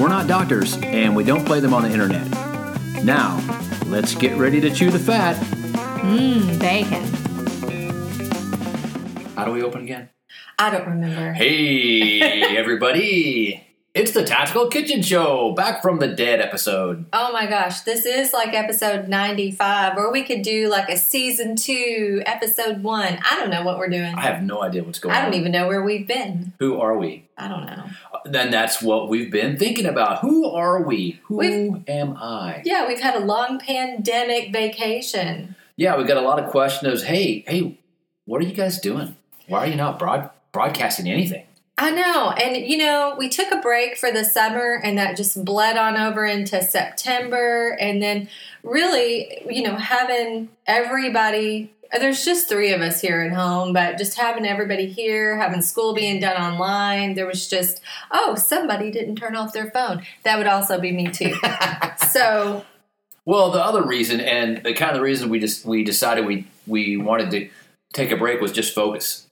We're not doctors, and we don't play them on the internet. Now, let's get ready to chew the fat. Mmm, bacon. How do we open again? I don't remember. Hey, everybody! It's the Tactical Kitchen Show, back from the dead episode. Oh my gosh, this is like episode 95, or we could do like a season two, episode one. I don't know what we're doing. I have no idea what's going on. I don't even know where we've been. Who are we? I don't know. Uh, then that's what we've been thinking about. Who are we? Who We've- am I? Yeah, we've had a long pandemic vacation. Yeah, we got a lot of questions. Hey, hey, what are you guys doing? Why are you not broad- broadcasting anything? I know. And, you know, we took a break for the summer and that just bled on over into September. And then, really, you know, having everybody, there's just three of us here at home, but just having everybody here, having school being done online, there was just, oh, somebody didn't turn off their phone. That would also be me too. so, Well, the other reason, and the kind of the reason we just we decided we we wanted to take a break was just focus.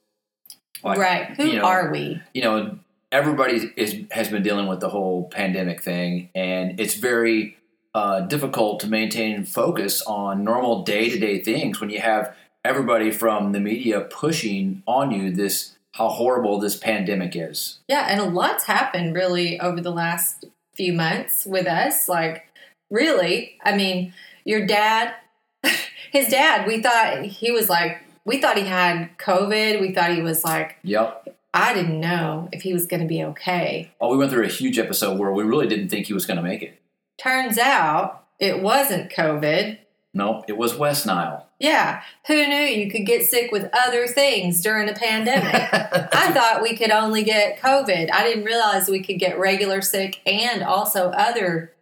Like, right. Who you know, are we? You know, everybody is has been dealing with the whole pandemic thing, and it's very uh, difficult to maintain focus on normal day to day things when you have everybody from the media pushing on you this how horrible this pandemic is. Yeah, and a lot's happened really over the last few months with us. Like, really, I mean, your dad, his dad, we thought he was like, we thought he had COVID. We thought he was like, Yep. I didn't know if he was going to be okay. Oh, we went through a huge episode where we really didn't think he was going to make it. Turns out it wasn't COVID. No, it was West Nile. Yeah, who knew you could get sick with other things during a pandemic? I thought we could only get COVID. I didn't realize we could get regular sick and also other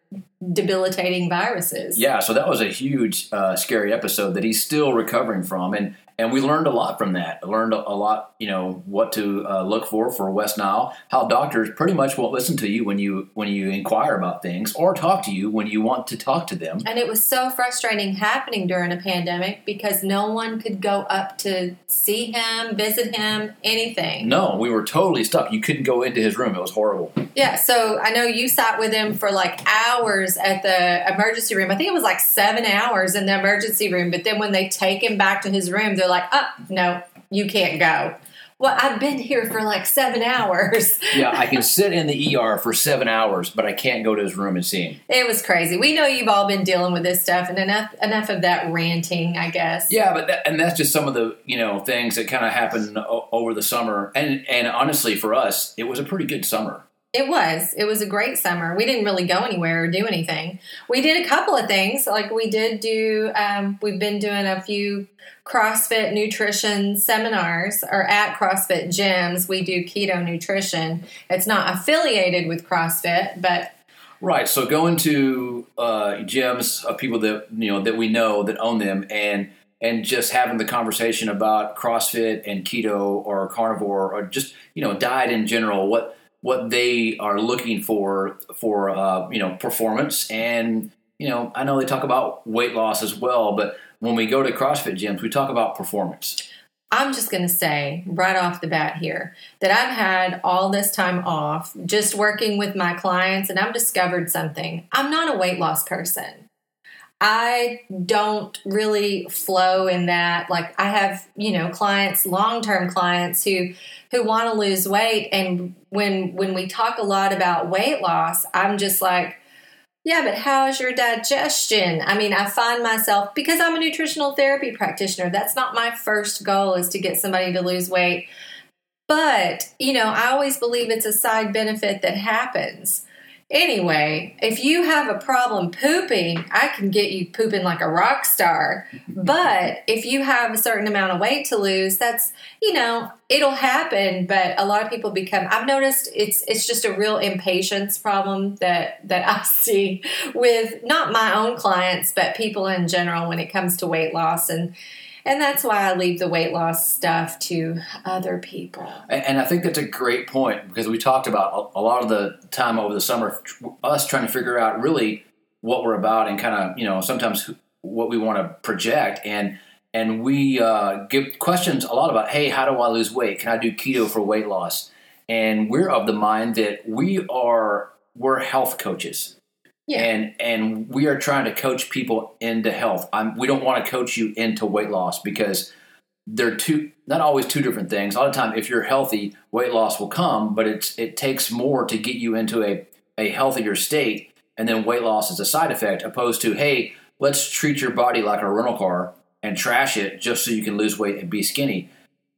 debilitating viruses. Yeah, so that was a huge, uh, scary episode that he's still recovering from, and and we learned a lot from that. I learned a, lot, you know, what to uh, look for for West Nile. How doctors pretty much won't listen to you when you when you inquire about things, or talk to you when you want to talk to them. And it was so frustrating happening during a pandemic because no one could go up to see him, visit him, anything. No, we were totally stuck. You couldn't go into his room. It was horrible. Yeah, so I know you sat with him for like hours at the emergency room. I think it was like seven hours in the emergency room. But then when they take him back to his room, they're like, oh, no, you can't go. Well, I've been here for like seven hours. Yeah, I can sit in the ER for seven hours, but I can't go to his room and see him. It was crazy. We know you've all been dealing with this stuff, and enough enough of that ranting, I guess. Yeah, but that, and that's just some of the you know things that kind of happened o- over the summer, and and honestly, for us, it was a pretty good summer. It was. It was a great summer. We didn't really go anywhere or do anything. We did a couple of things. Like we did do, um, we've been doing a few CrossFit nutrition seminars or at CrossFit gyms. We do keto nutrition. It's not affiliated with CrossFit, but Right. So going to uh, gyms of people that you know that we know that own them, and and just having the conversation about CrossFit and keto or carnivore or just you know diet in general, what what they are looking for for uh, you know performance, and you know I know they talk about weight loss as well, but when we go to CrossFit gyms, we talk about performance. I'm just going to say right off the bat here that I've had all this time off just working with my clients and I've discovered something. I'm not a weight loss person. I don't really flow in that like I have, you know, clients, long-term clients who who want to lose weight and when when we talk a lot about weight loss, I'm just like yeah, but how's your digestion? I mean, I find myself because I'm a nutritional therapy practitioner, that's not my first goal is to get somebody to lose weight. But, you know, I always believe it's a side benefit that happens. Anyway, if you have a problem pooping, I can get you pooping like a rock star. but if you have a certain amount of weight to lose, that's, you know, it'll happen, but a lot of people become I've noticed it's it's just a real impatience problem that that I see with not my own clients, but people in general when it comes to weight loss and and that's why I leave the weight loss stuff to other people. And, and I think that's a great point because we talked about a, a lot of the time over the summer, us trying to figure out really what we're about and kind of, you know, sometimes what we want to project. And and we uh, get questions a lot about, hey, how do I lose weight? Can I do keto for weight loss? And we're of the mind that we are we're health coaches. Yeah. And and we are trying to coach people into health. I'm, we don't want to coach you into weight loss because they're two not always two different things. A lot of time, if you're healthy, weight loss will come, but it's it takes more to get you into a a healthier state, and then weight loss is a side effect. Opposed to hey, let's treat your body like a rental car and trash it just so you can lose weight and be skinny.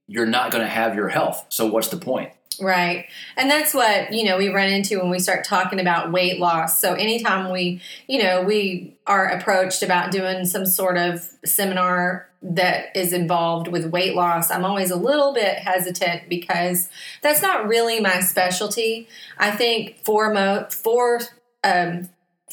You're not going to have your health. So what's the point? Right. And that's what, you know, we run into when we start talking about weight loss. So anytime we, you know, we are approached about doing some sort of seminar that is involved with weight loss, I'm always a little bit hesitant because that's not really my specialty. I think for mo- for um,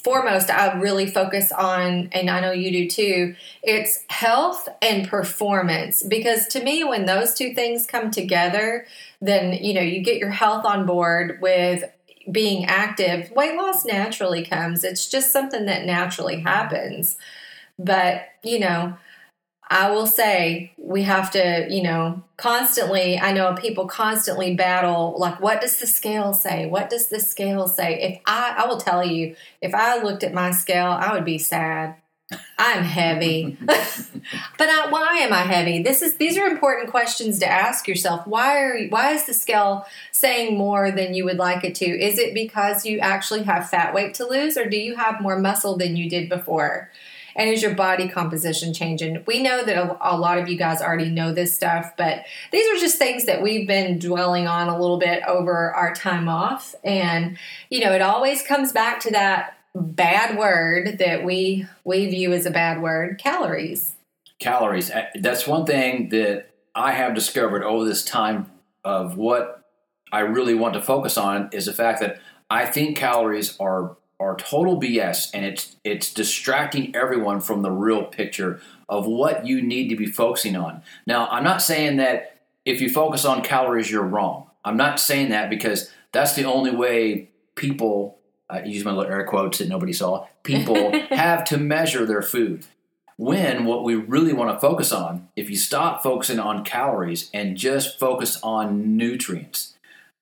foremost, I really focus on, and I know you do too, it's health and performance. Because to me, when those two things come together, then you know you get your health on board with being active weight loss naturally comes it's just something that naturally happens but you know I will say we have to, you know, constantly, I know people constantly battle like, what does the scale say? What does the scale say? If I, I will tell you, if I looked at my scale, I would be sad. I'm heavy. but I, why am I heavy? This is these are important questions to ask yourself. Why are you, why is the scale saying more than you would like it to? Is it because you actually have fat weight to lose or do you have more muscle than you did before? And is your body composition changing? We know that a, a lot of you guys already know this stuff, but these are just things that we've been dwelling on a little bit over our time off. And, you know, it always comes back to that bad word that we we view as a bad word calories. Calories. That's one thing that i have discovered over this time of what i really want to focus on is the fact that i think calories are are total bs and it's it's distracting everyone from the real picture of what you need to be focusing on. Now i'm not saying that if you focus on calories you're wrong. I'm not saying that because that's the only way people I use my little air quotes that nobody saw, people have to measure their food. When what we really want to focus on, if you stop focusing on calories and just focus on nutrients,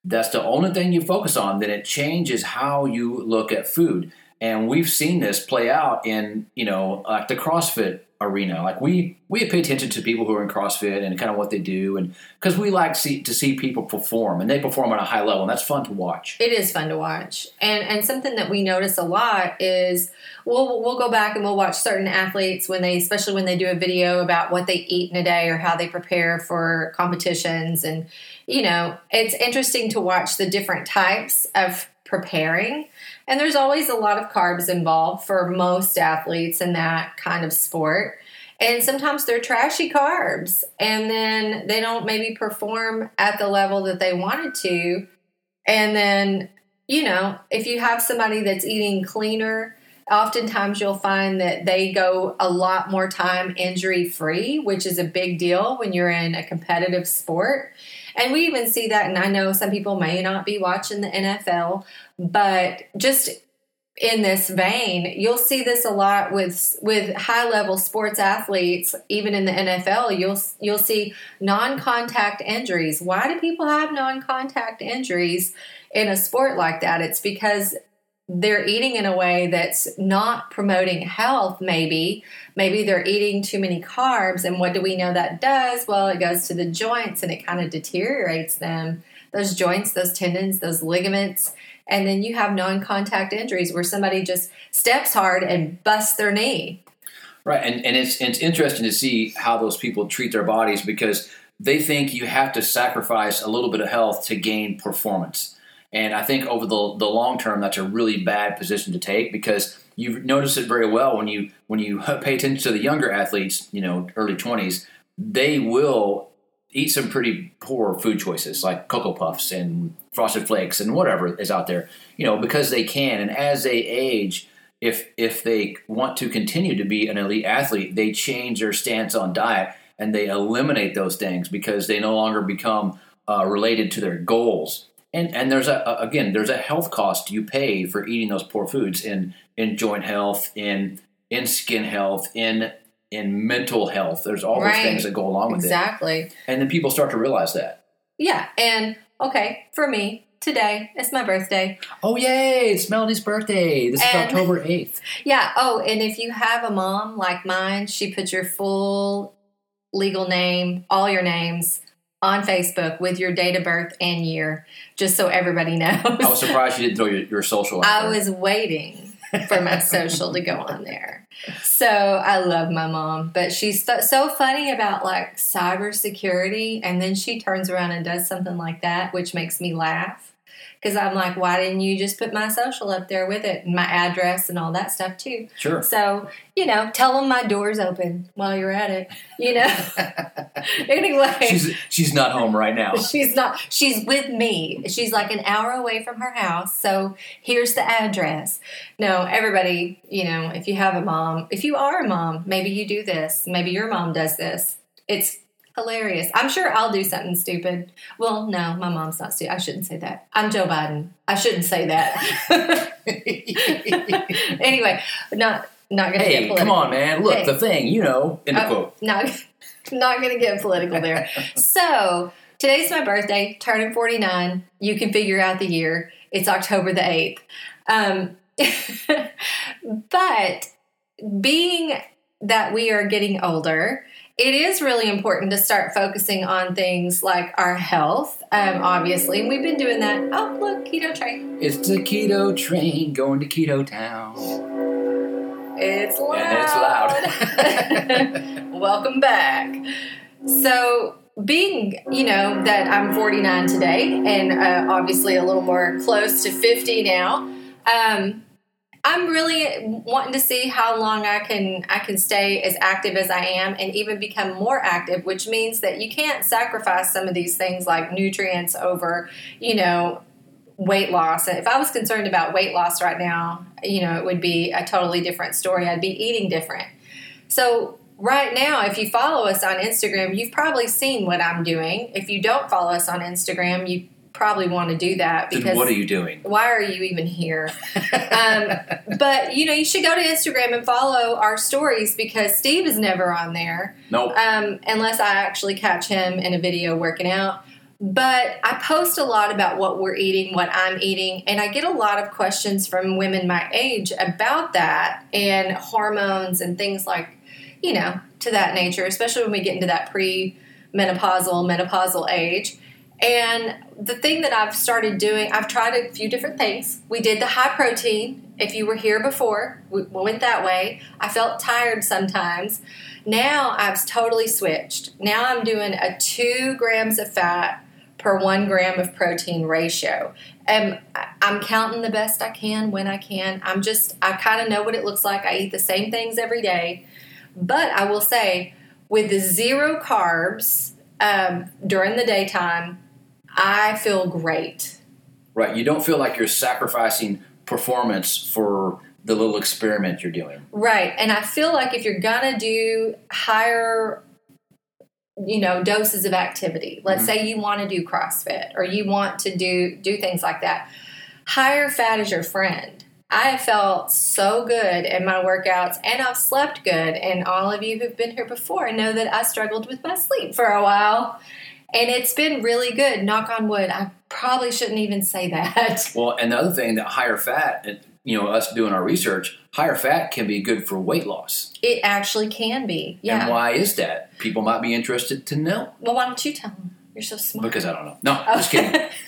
that's the only thing you focus on, then it changes how you look at food. And we've seen this play out in, you know, like the CrossFit arena. Like we we pay attention to people who are in CrossFit and kind of what they do, and because we like see, to see people perform, and they perform on a high level, and that's fun to watch. It is fun to watch, and and something that we notice a lot is we'll we'll go back and we'll watch certain athletes when they, especially when they do a video about what they eat in a day or how they prepare for competitions, and you know it's interesting to watch the different types of preparing. And there's always a lot of carbs involved for most athletes in that kind of sport. And sometimes they're trashy carbs, and then they don't maybe perform at the level that they wanted to. And then, you know, if you have somebody that's eating cleaner, oftentimes you'll find that they go a lot more time injury free, which is a big deal when you're in a competitive sport. And we even see that, and I know some people may not be watching the NFL, but just in this vein, you'll see this a lot with with high level sports athletes, even in the NFL. You'll you'll see non contact injuries. Why do people have non contact injuries in a sport like that? It's because they're eating in a way that's not promoting health maybe. Maybe they're eating too many carbs and what do we know that does? Well it goes to the joints and it kind of deteriorates them. Those joints those tendons those ligaments. And then you have non-contact injuries where somebody just steps hard and busts their knee. Right and, and it's, it's interesting to see how those people treat their bodies because they think you have to sacrifice a little bit of health to gain performance And I think over the the long term, that's a really bad position to take because you notice it very well when you when you pay attention to the younger athletes, you know, early twenties, they will eat some pretty poor food choices like cocoa puffs and frosted flakes and whatever is out there, you know, because they can. And as they age, if if they want to continue to be an elite athlete, they change their stance on diet and they eliminate those things because they no longer become uh, related to their goals. And and there's a again there's a health cost you pay for eating those poor foods in in joint health, in in skin health, in in mental health. There's all Right. those things that go along with it. Exactly. and then people start to realize that. Yeah. And okay, for me, today it's my birthday. Oh yay! It's Melody's birthday. This is October eighth. Yeah. Oh, and if you have a mom like mine, she puts your full legal name, all your names on Facebook with your date of birth and year, just so everybody knows. I was surprised you didn't throw your, your social. I there. was waiting for my social to go on there. So I love my mom, but she's th- so funny about like cybersecurity. And then she turns around and does something like that, which makes me laugh. Because I'm like, why didn't you just put my social up there with it and my address and all that stuff too? sure. So, you know, tell them my door's open while you're at it, you know? anyway. She's she's not home right now. She's not. She's with me. She's like an hour away from her house. So here's the address. No, everybody, you know, if you have a mom, if you are a mom, maybe you do this. Maybe your mom does this. It's hilarious. I'm sure I'll do something stupid. Well, no, my mom's not stupid. I shouldn't say that. I'm Joe Biden. I shouldn't say that. anyway, not not gonna get hey, political. come on, man! Look, Hey. the thing, you know. End of Uh, quote. Not, not going to get political there. so today's my birthday, turning 49. You can figure out the year. It's October the 8th. Um, but being that we are getting older, it is really important to start focusing on things like our health, um, obviously. And we've been doing that. Oh, look, keto train. It's the keto train going to Keto Town. It's loud. And it's loud. Welcome back. So, being, you know, that I'm 49 today and uh, obviously a little more close to 50 now, um, I'm really wanting to see how long I can I can stay as active as I am and even become more active, which means that you can't sacrifice some of these things like nutrients over, you know, weight loss. If I was concerned about weight loss right now, you know, it would be a totally different story. I'd be eating different. So, right now, if you follow us on Instagram, you've probably seen what I'm doing. If you don't follow us on Instagram, you probably want to do that because Then what are you doing? why are you even here? um, but you know, you should go to Instagram and follow our stories because Steve is never on there Nope. um, unless I actually catch him in a video working out. But I post a lot about what we're eating, what I'm eating, and I get a lot of questions from women my age about that and hormones and things like, you know, to that nature, especially when we get into that pre menopausal, menopausal age. And the thing that I've started doing, I've tried a few different things. We did the high protein. If you were here before, we we went that way. I felt tired sometimes. Now I've totally switched. Now I'm doing a two grams of fat per one gram of protein ratio. And I'm counting the best I can when I can. I'm just, I kind of know what it looks like. I eat the same things every day. But I will say, with the zero carbs um, during the daytime, I feel great. Right. You don't feel like you're sacrificing performance for the little experiment you're doing. Right. And I feel like if you're going to do higher, you know, doses of activity, let's Mhm. say you want to do CrossFit or you want to do do things like that, higher fat is your friend. I have felt so good in my workouts and I've slept good. And all of you who've been here before know that I struggled with my sleep for a while. And it's been really good. Knock on wood. I probably shouldn't even say that. Well, and the other thing that higher fat, you know, us doing our research, higher fat can be good for weight loss. It actually can be. Yeah. And why is that? People might be interested to know Well, why don't you tell them? You're so smart. because I don't know. No, just kidding.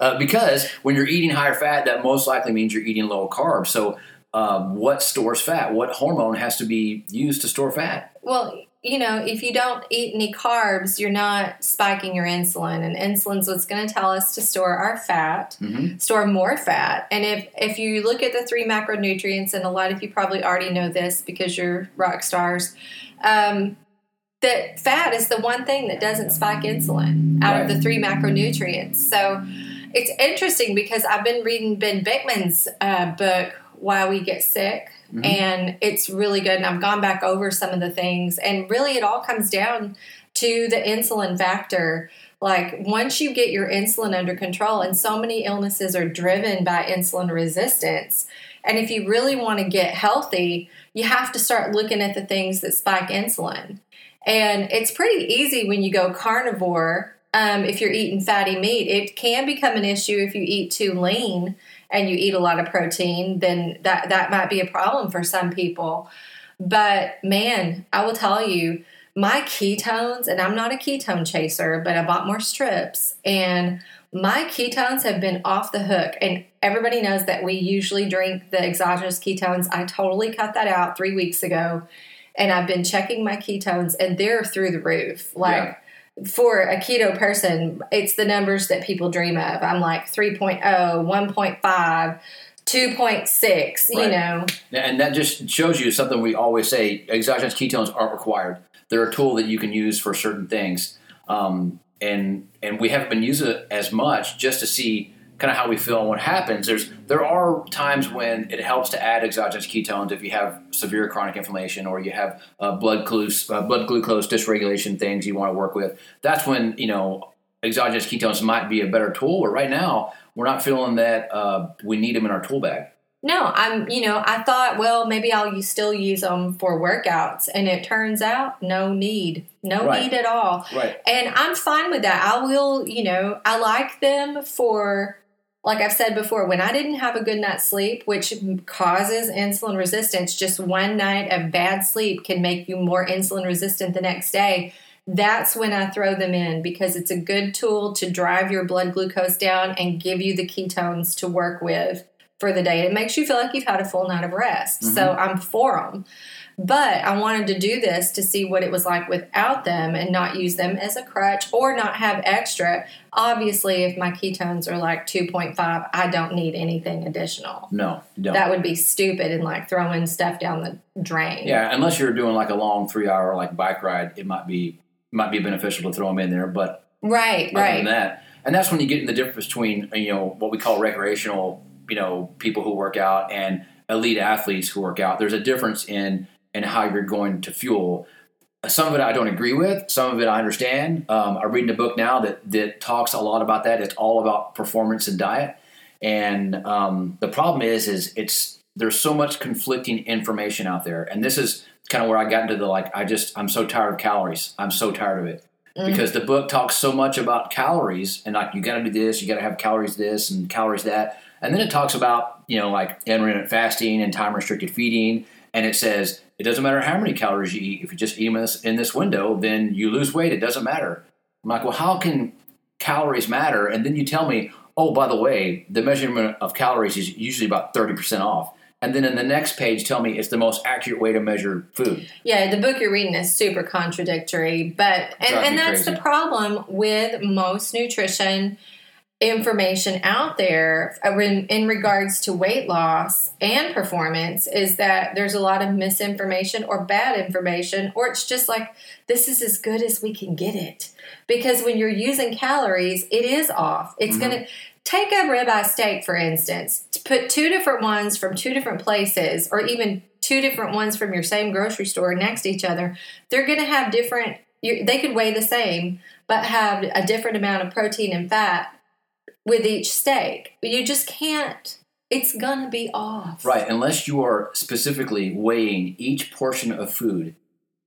Uh, because when you're eating higher fat, that most likely means you're eating low carbs. So, um, what stores fat? What hormone has to be used to store fat? well, you know, if you don't eat any carbs, you're not spiking your insulin, and insulin's what's going to tell us to store our fat, Mhm. store more fat. And if if you look at the three macronutrients, and a lot of you probably already know this because you're rock stars, um, that fat is the one thing that doesn't spike insulin out of the three macronutrients. So it's interesting because I've been reading Ben Bikman's uh, book, Why We Get Sick, Mhm. and it's really good. And I've gone back over some of the things, and really it all comes down to the insulin factor. Like once you get your insulin under control, and so many illnesses are driven by insulin resistance. And if you really want to get healthy, you have to start looking at the things that spike insulin. And it's pretty easy when you go carnivore. Um, if you're eating fatty meat, it can become an issue if you eat too lean and you eat a lot of protein. Then that that might be a problem for some people. But man, I will tell you, my ketones, and I'm not a ketone chaser, but I bought more strips, and my ketones have been off the hook. And everybody knows that we usually drink the exogenous ketones. I totally cut that out three weeks ago, and I've been checking my ketones, and they're through the roof. Like for a keto person, it's the numbers that people dream of. I'm like oh, 3.0, 1.5. 2.6 you Right. know And that just shows you something we always say: exogenous ketones aren't required. They're a tool that you can use for certain things, um, and and we haven't been using it as much just to see kind of how we feel and what happens. There's there are times when it helps to add exogenous ketones if you have severe chronic inflammation or you have uh, blood glucose uh, blood glucose dysregulation things you want to work with. That's when you know exogenous ketones might be a better tool. But right now, we're not feeling that uh, we need them in our tool bag. No, I'm, you know, I thought, well, maybe I'll still use them for workouts. And it turns out, no need. No Right. need at all. Right. And I'm fine with that. I will, you know, I like them for, like I've said before, when I didn't have a good night's sleep, which causes insulin resistance, just one night of bad sleep can make you more insulin resistant the next day. That's when I throw them in because it's a good tool to drive your blood glucose down and give you the ketones to work with for the day. It makes you feel like you've had a full night of rest. So mm-hmm. I'm for them. But I wanted to do this to see what it was like without them and not use them as a crutch or not have extra. Obviously, if my ketones are like 2.5, I don't need anything additional. No, don't. That would be stupid and like throwing stuff down the drain. Yeah, unless you're doing like a long three hour like bike ride, it might be might be beneficial to throw them in there. But Right, other right. than that, and that's when you get in the difference between you know what we call recreational, you know, people who work out and elite athletes who work out. There's a difference in in how you're going to fuel. Some of it I don't agree with. Some of it I understand. Um, I'm reading a book now that that talks a lot about that. It's all about performance and diet. And um, the problem is, is it's there's so much conflicting information out there, and this is kind of where I got into the like. I just I'm so tired of calories. I'm so tired of it because the book talks so much about calories and like you got to do this, you got to have calories this and calories that, and then it talks about you know like intermittent fasting and time restricted feeding, and it says it doesn't matter how many calories you eat if you just eat in this, in this window, then you lose weight. It doesn't matter. I'm like, well, how can calories matter? And then you tell me, oh, by the way, the measurement of calories is usually about thirty percent off. And then in the next page, tell me it's the most accurate way to measure food. Yeah, the book you're reading is super contradictory, but and, and that's crazy. the problem with most nutrition information out there uh, in, in regards to weight loss and performance is that there's a lot of misinformation or bad information or it's just like this is as good as we can get it because when you're using calories it is off it's Mm-hmm. going to take a ribeye steak for instance to put two different ones from two different places or even two different ones from your same grocery store next to each other they're going to have different you, they could weigh the same but have a different amount of protein and fat with each steak you just can't it's gonna be off Right, unless you are specifically weighing each portion of food.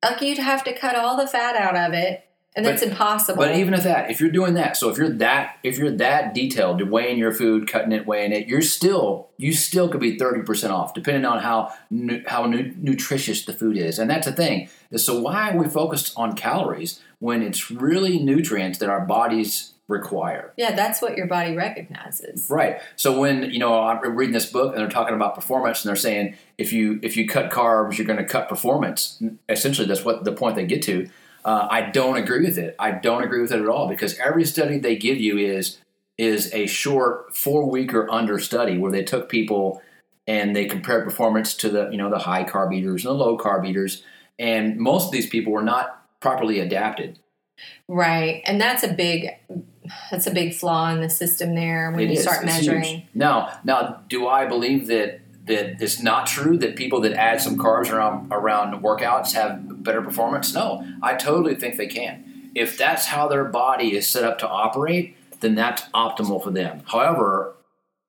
like you'd have to cut all the fat out of it and that's impossible But even if that, if you're doing that, so if you're that if you're that detailed to weighing your food, cutting it, weighing it, you're still you still could be thirty percent off, depending on how nu- how nu- nutritious the food is. And that's the thing. So why are we focused on calories when it's really nutrients that our bodies require. Yeah, that's what your body recognizes. Right. So when you know I'm reading this book and they're talking about performance and they're saying if you if you cut carbs you're going to cut performance. Essentially, that's what the point they get to. Uh, I don't agree with it. I don't agree with it at all because every study they give you is is a short four week or under study where they took people and they compared performance to the you know the high carb eaters and the low carb eaters, and most of these people were not properly adapted. Right, and that's a big that's a big flaw in the system there when It you is. start measuring. huge. Now, now, do I believe that that it's not true that people that add some carbs around around workouts have better performance? No, I totally think they can. If that's how their body is set up to operate, then that's optimal for them. However,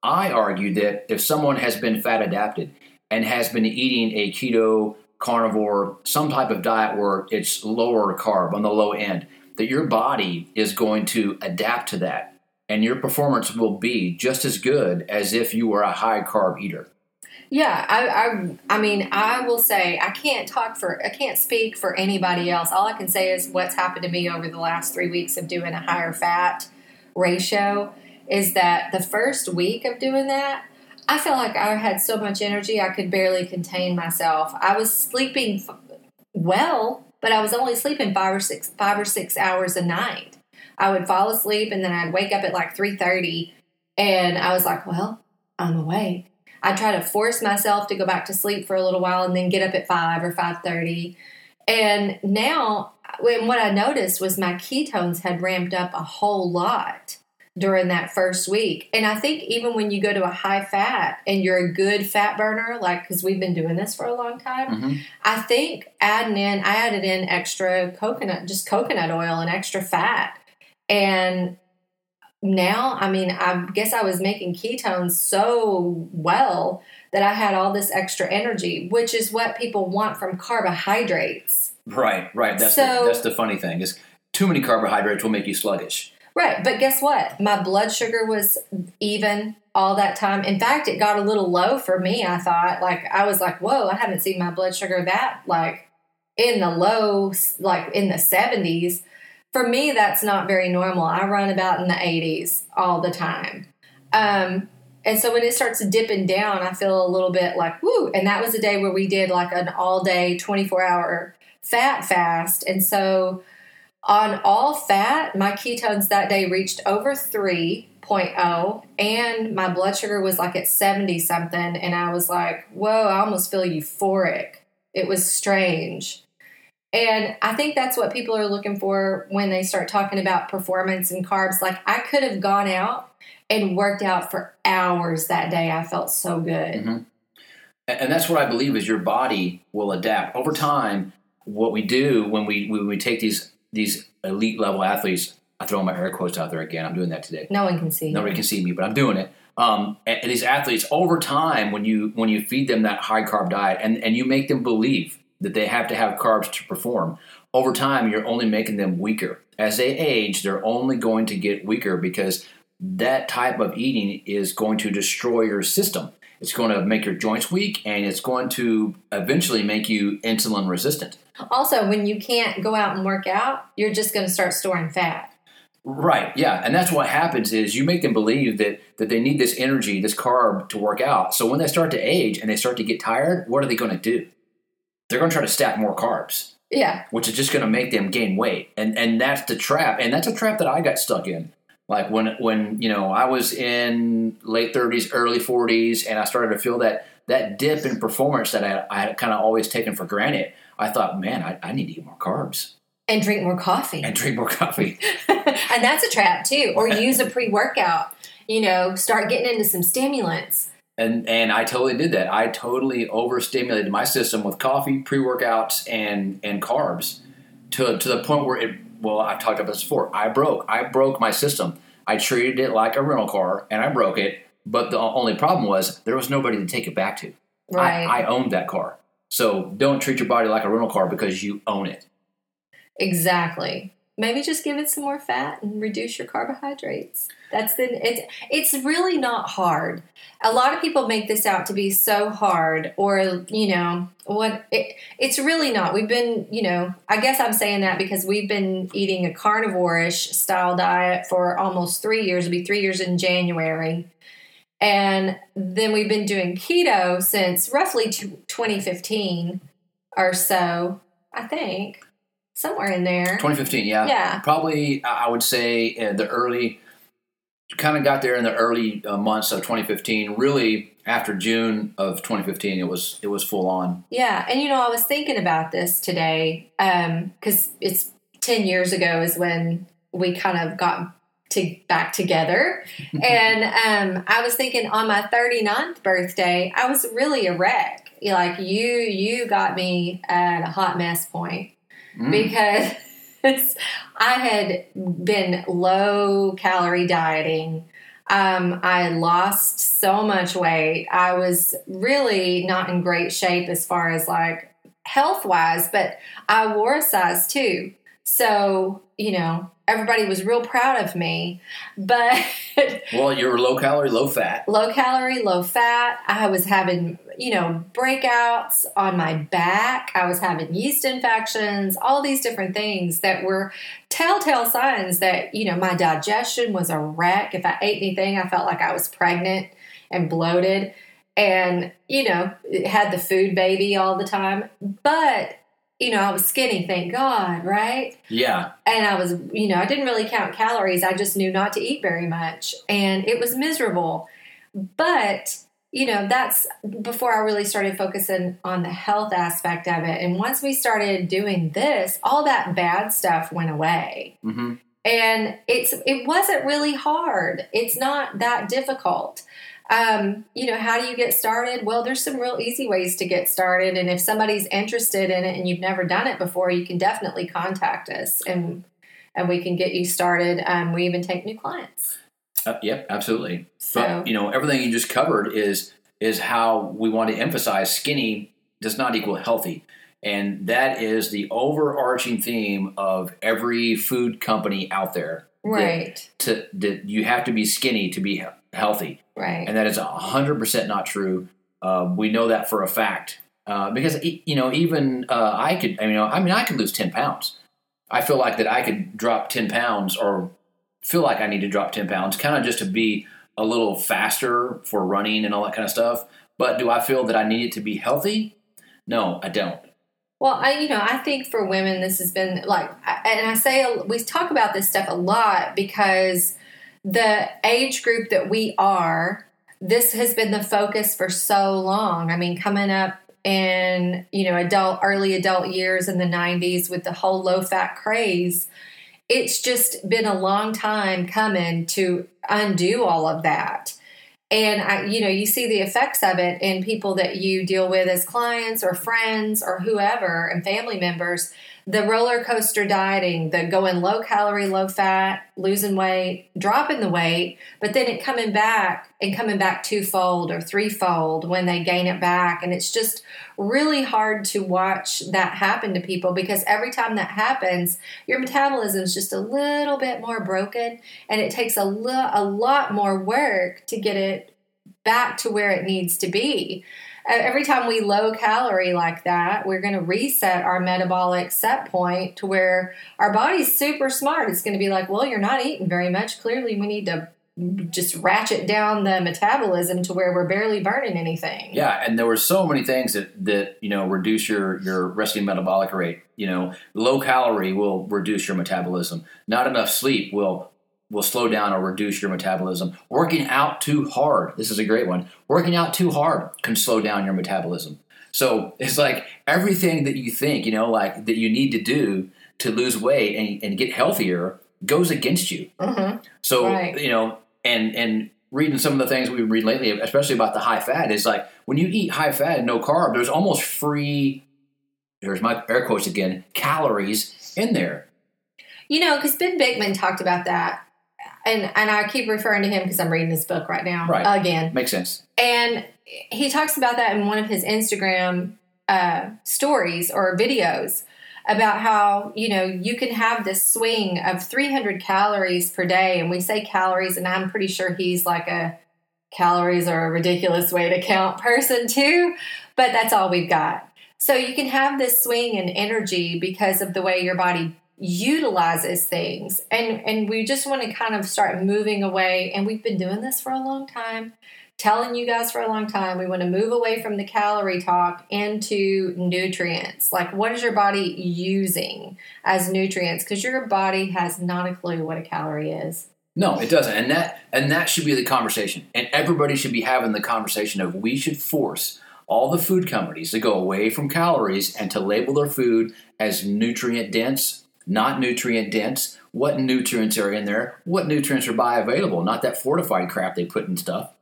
I argue that if someone has been fat adapted and has been eating a keto, carnivore, some type of diet where it's lower carb on the low end, that your body is going to adapt to that and your performance will be just as good as if you were a high carb eater. Yeah, I, I, I mean, I will say I can't talk for, I can't speak for anybody else. All I can say is what's happened to me over the last three weeks of doing a higher fat ratio is that the first week of doing that, I felt like I had so much energy I could barely contain myself. I was sleeping well, but I was only sleeping five or six, five or six hours a night. I would fall asleep and then I'd wake up at like three thirty, and I was like, "Well, I'm awake." I try to force myself to go back to sleep for a little while and then get up at five or five thirty. And now, when what I noticed was my ketones had ramped up a whole lot during that first week. And I think even when you go to a high fat and you're a good fat burner, like because we've been doing this for a long time, Mhm. I think adding in, I added in extra coconut, just coconut oil and extra fat. And now, I mean, I guess I was making ketones so well that I had all this extra energy, which is what people want from carbohydrates. Right, right. That's So- the, that's the funny thing is too many carbohydrates will make you sluggish. Right, but guess what? My blood sugar was even all that time. In fact, it got a little low for me. I thought, like, I was like, "Whoa, I haven't seen my blood sugar that like in the low, like in the seventies." For me, that's not very normal. I run about in the eighties all the time, um, and so when it starts dipping down, I feel a little bit like, "Woo!" And that was a day where we did like an all day, twenty four hour fat fast, and so on all fat, my ketones that day reached over 3.0 and my blood sugar was like at 70 something and I was like, "Whoa, I almost feel euphoric." It was strange. And I think that's what people are looking for when they start talking about performance and carbs. Like I could have gone out and worked out for hours that day. I felt so good. Mhm. And and that's what I believe is your body will adapt over time. What we do when we when we take these these elite level athletes, I throw my air quotes out there again. I'm doing that today. No one can see. Nobody can see me, but I'm doing it. Um, and, and these athletes, over time, when you when you feed them that high carb diet, and and you make them believe that they have to have carbs to perform, over time, you're only making them weaker. As they age, they're only going to get weaker because that type of eating is going to destroy your system. It's going to make your joints weak, and it's going to eventually make you insulin resistant. Also, when you can't go out and work out, you're just going to start storing fat. Right. Yeah, and that's what happens is you make them believe that that they need this energy, this carb to work out. So when they start to age and they start to get tired, what are they going to do? They're going to try to stack more carbs, Yeah. which is just going to make them gain weight. And and that's the trap. And that's a trap that I got stuck in. Like when when you know I was in late 30s, early 40s, and I started to feel that that dip in performance that I, I had kind of always taken for granted. I thought, man, I, I need to eat more carbs And drink more coffee. and drink more coffee. and that's a trap too. Or use a pre workout. You know, start getting into some stimulants. and and I totally did that. I totally overstimulated my system with coffee, pre workouts, and and carbs to to the point where it. Well, I've talked about this before. I broke. I broke my system. I treated it like a rental car, and I broke it. But the only problem was there was nobody to take it back to. Right. I, I owned that car. So don't treat your body like a rental car because you own it. exactly. Maybe just give it some more fat and reduce your carbohydrates. That's the it's it's really not hard. A lot of people make this out to be so hard or you know, what it, it's really not. We've been, you know, I guess I'm saying that because we've been eating a carnivore-ish style diet for almost 3 years. It'll be 3 years in January. And then we've been doing keto since roughly 2015 or so, I think. Somewhere in there. 2015, yeah. Yeah. Probably, I would say, the early, kind of got there in the early uh, months of 2015. Really, after June of 2015, it was it was full on. Yeah, and you know, I was thinking about this today because um, it's 10 years ago is when we kind of got to back together. and um, I was thinking on my 39th birthday, I was really a wreck. Like you, you got me at a hot mess point mm. because I had been low calorie dieting. Um, I lost so much weight. I was really not in great shape as far as like health wise, but I wore a size two. So, you know, everybody was real proud of me. But well, you were low calorie, low fat. Low calorie, low fat. I was having, you know, breakouts on my back. I was having yeast infections, all these different things that were telltale signs that, you know, my digestion was a wreck. If I ate anything, I felt like I was pregnant and bloated and, you know, had the food baby all the time. But you know, I was skinny, thank God, right? Yeah. And I was, you know, I didn't really count calories. I just knew not to eat very much. And it was miserable. But, you know, that's before I really started focusing on the health aspect of it. And once we started doing this, all that bad stuff went away. Mm-hmm. And it's it wasn't really hard. It's not that difficult. Um, you know, how do you get started? Well, there's some real easy ways to get started. And if somebody's interested in it and you've never done it before, you can definitely contact us and and we can get you started. Um, we even take new clients. Uh, yep, absolutely. So, but, you know, everything you just covered is is how we want to emphasize skinny does not equal healthy. And that is the overarching theme of every food company out there. Right. That, to, that you have to be skinny to be healthy. Right. And that is 100% not true. Uh, we know that for a fact. Uh, because, you know, even uh, I could, I mean, I mean, I could lose 10 pounds. I feel like that I could drop 10 pounds or feel like I need to drop 10 pounds kind of just to be a little faster for running and all that kind of stuff. But do I feel that I need it to be healthy? No, I don't. Well, I you know I think for women this has been like, and I say we talk about this stuff a lot because the age group that we are, this has been the focus for so long. I mean, coming up in, you know, adult, early adult years in the 90s with the whole low fat craze, it's just been a long time coming to undo all of that. And I, you know, you see the effects of it in people that you deal with as clients or friends or whoever and family members the roller coaster dieting, the going low calorie, low fat, losing weight, dropping the weight, but then it coming back and coming back twofold or threefold when they gain it back. And it's just really hard to watch that happen to people because every time that happens, your metabolism is just a little bit more broken and it takes a, lo- a lot more work to get it back to where it needs to be every time we low calorie like that, we're going to reset our metabolic set point to where our body's super smart. It's going to be like, well, you're not eating very much. Clearly, we need to just ratchet down the metabolism to where we're barely burning anything. Yeah, and there were so many things that that you know reduce your your resting metabolic rate. You know, low calorie will reduce your metabolism. Not enough sleep will will slow down or reduce your metabolism. Working out too hard, this is a great one. Working out too hard can slow down your metabolism. So it's like everything that you think, you know, like that you need to do to lose weight and, and get healthier goes against you. Mm-hmm. So, right. you know, and, and reading some of the things we've read lately, especially about the high fat, is like when you eat high fat and no carb, there's almost free, there's my air quotes again, calories in there. You know, because Ben Bikman talked about that and and I keep referring to him because I'm reading this book right now right. again. Makes sense. And he talks about that in one of his Instagram uh, stories or videos about how, you know, you can have this swing of 300 calories per day. And we say calories, and I'm pretty sure he's like a calories are a ridiculous way to count person too, but that's all we've got. So you can have this swing in energy because of the way your body utilizes things. And and we just want to kind of start moving away and we've been doing this for a long time. Telling you guys for a long time, we want to move away from the calorie talk into nutrients. Like, what is your body using as nutrients? Because your body has not a clue what a calorie is. No, it doesn't. And that and that should be the conversation. And everybody should be having the conversation of we should force all the food companies to go away from calories and to label their food as nutrient dense, not nutrient dense. What nutrients are in there? What nutrients are bioavailable? Not that fortified crap they put in stuff.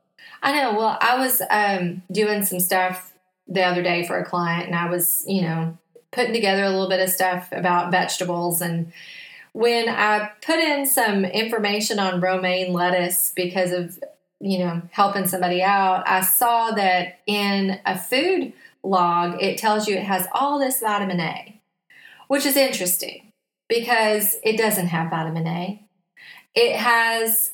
I know. Well, I was um, doing some stuff the other day for a client, and I was, you know, putting together a little bit of stuff about vegetables and when I put in some information on romaine lettuce because of, you know, helping somebody out, I saw that in a food log, it tells you it has all this vitamin A, which is interesting because it doesn't have vitamin A. It has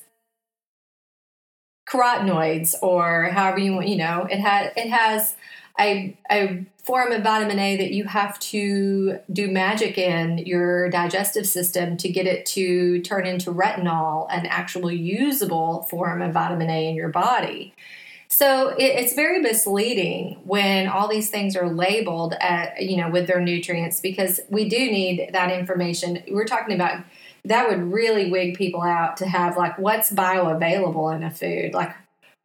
carotenoids or however you want, you know, it has it has a, a form of vitamin A that you have to do magic in your digestive system to get it to turn into retinol, an actual usable form of vitamin A in your body. So it, it's very misleading when all these things are labeled at you know with their nutrients because we do need that information. We're talking about that would really wig people out to have like what's bioavailable in a food like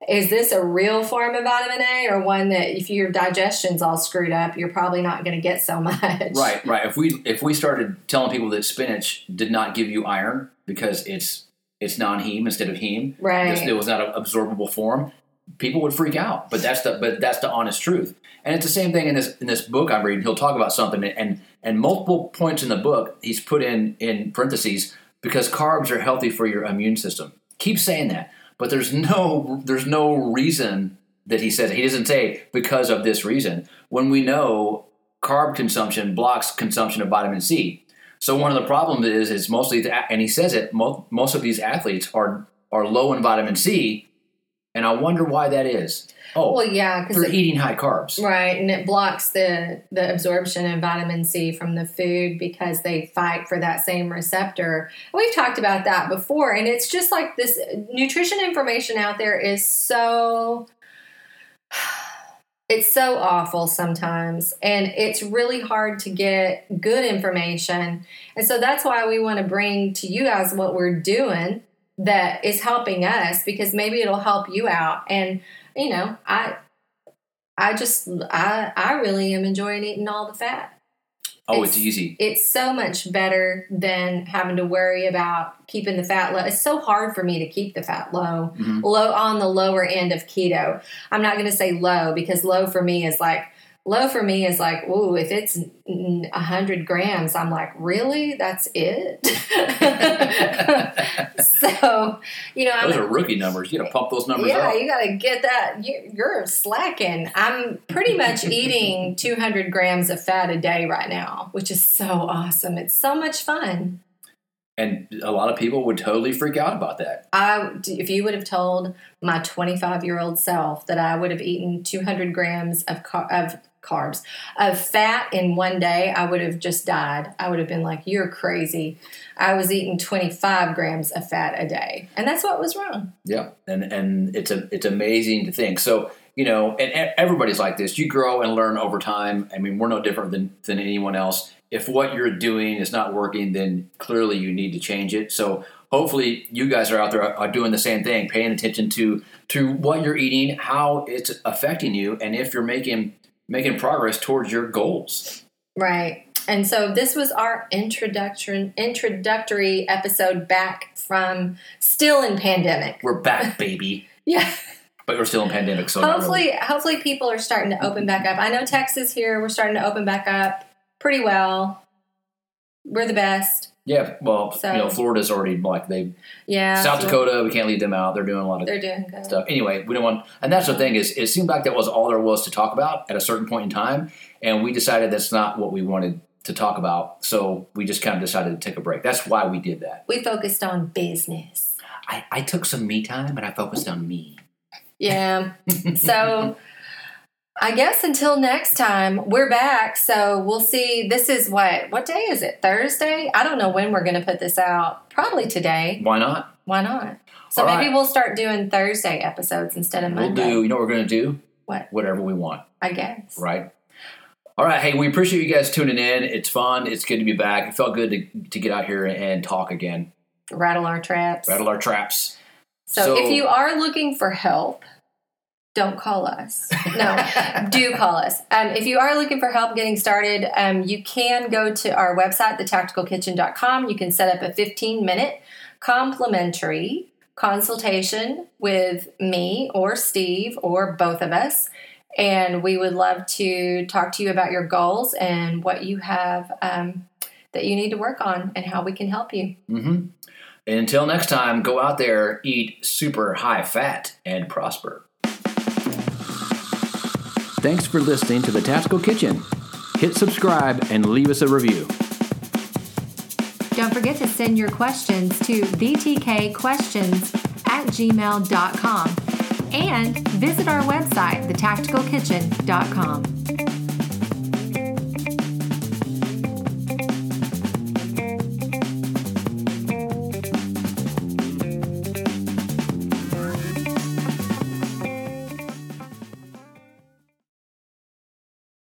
is this a real form of vitamin A or one that if your digestion's all screwed up, you're probably not going to get so much? Right, right. If we if we started telling people that spinach did not give you iron because it's it's non-heme instead of heme, right? It was not an absorbable form. People would freak out, but that's the but that's the honest truth. And it's the same thing in this in this book I'm reading. He'll talk about something, and and multiple points in the book he's put in in parentheses because carbs are healthy for your immune system. Keep saying that but there's no there's no reason that he says he doesn't say because of this reason when we know carb consumption blocks consumption of vitamin C. So one of the problems is is mostly and he says it most, most of these athletes are are low in vitamin C, and I wonder why that is. Oh, well, yeah, because they're eating high carbs, right? And it blocks the the absorption of vitamin C from the food because they fight for that same receptor. We've talked about that before, and it's just like this nutrition information out there is so. It's so awful sometimes, and it's really hard to get good information. And so that's why we want to bring to you guys what we're doing that is helping us because maybe it'll help you out. And you know, I I just I I really am enjoying eating all the fat. Oh, it's, it's, easy. It's so much better than having to worry about keeping the fat low. It's so hard for me to keep the fat low, mm-hmm. low on the lower end of keto. I'm not going to say low because low for me is like low for me is like, ooh, if it's a hundred grams, I'm like, really? That's it? so, you know, those I'm, are rookie numbers. You got to pump those numbers up. yeah, up. you got to get that. You, you're slacking. I'm pretty much eating 200 grams of fat a day right now, which is so awesome. It's so much fun. And a lot of people would totally freak out about that. I, if you would have told my 25 year old self that I would have eaten 200 grams of, of carbs. Of fat in one day, I would have just died. I would have been like, You're crazy. I was eating 25 grams of fat a day. And that's what was wrong. Yeah. And and it's a it's amazing to think. So, you know, and everybody's like this. You grow and learn over time. I mean, we're no different than, than anyone else. If what you're doing is not working, then clearly you need to change it. So hopefully you guys are out there are doing the same thing, paying attention to to what you're eating, how it's affecting you, and if you're making making progress towards your goals. Right. And so this was our introduction introductory episode back from still in pandemic. We're back, baby. yeah. But we're still in pandemic, so hopefully really. hopefully people are starting to open back up. I know Texas here, we're starting to open back up pretty well. We're the best. Yeah, well, so, you know, Florida's already like they. Yeah. South Dakota, we can't leave them out. They're doing a lot of. They're doing good. stuff. Anyway, we don't want, and that's the thing is, it seemed like that was all there was to talk about at a certain point in time, and we decided that's not what we wanted to talk about. So we just kind of decided to take a break. That's why we did that. We focused on business. I, I took some me time, but I focused on me. Yeah. so I guess until next time, we're back. So we'll see. This is what? What day is it? Thursday? I don't know when we're going to put this out. Probably today. Why not? Why not? So All maybe right. we'll start doing Thursday episodes instead of Monday. We'll do. You know what we're going to do? What? Whatever we want. I guess. Right. All right. Hey, we appreciate you guys tuning in. It's fun. It's good to be back. It felt good to, to get out here and talk again. Rattle our traps. Rattle our traps. So, So- if you are looking for help, don't call us. No, do call us. Um, if you are looking for help getting started, um, you can go to our website, thetacticalkitchen.com. You can set up a 15 minute complimentary consultation with me or Steve or both of us. And we would love to talk to you about your goals and what you have um, that you need to work on and how we can help you. Mm-hmm. And until next time, go out there, eat super high fat, and prosper. Thanks for listening to The Tactical Kitchen. Hit subscribe and leave us a review. Don't forget to send your questions to btkquestions at gmail.com and visit our website, thetacticalkitchen.com.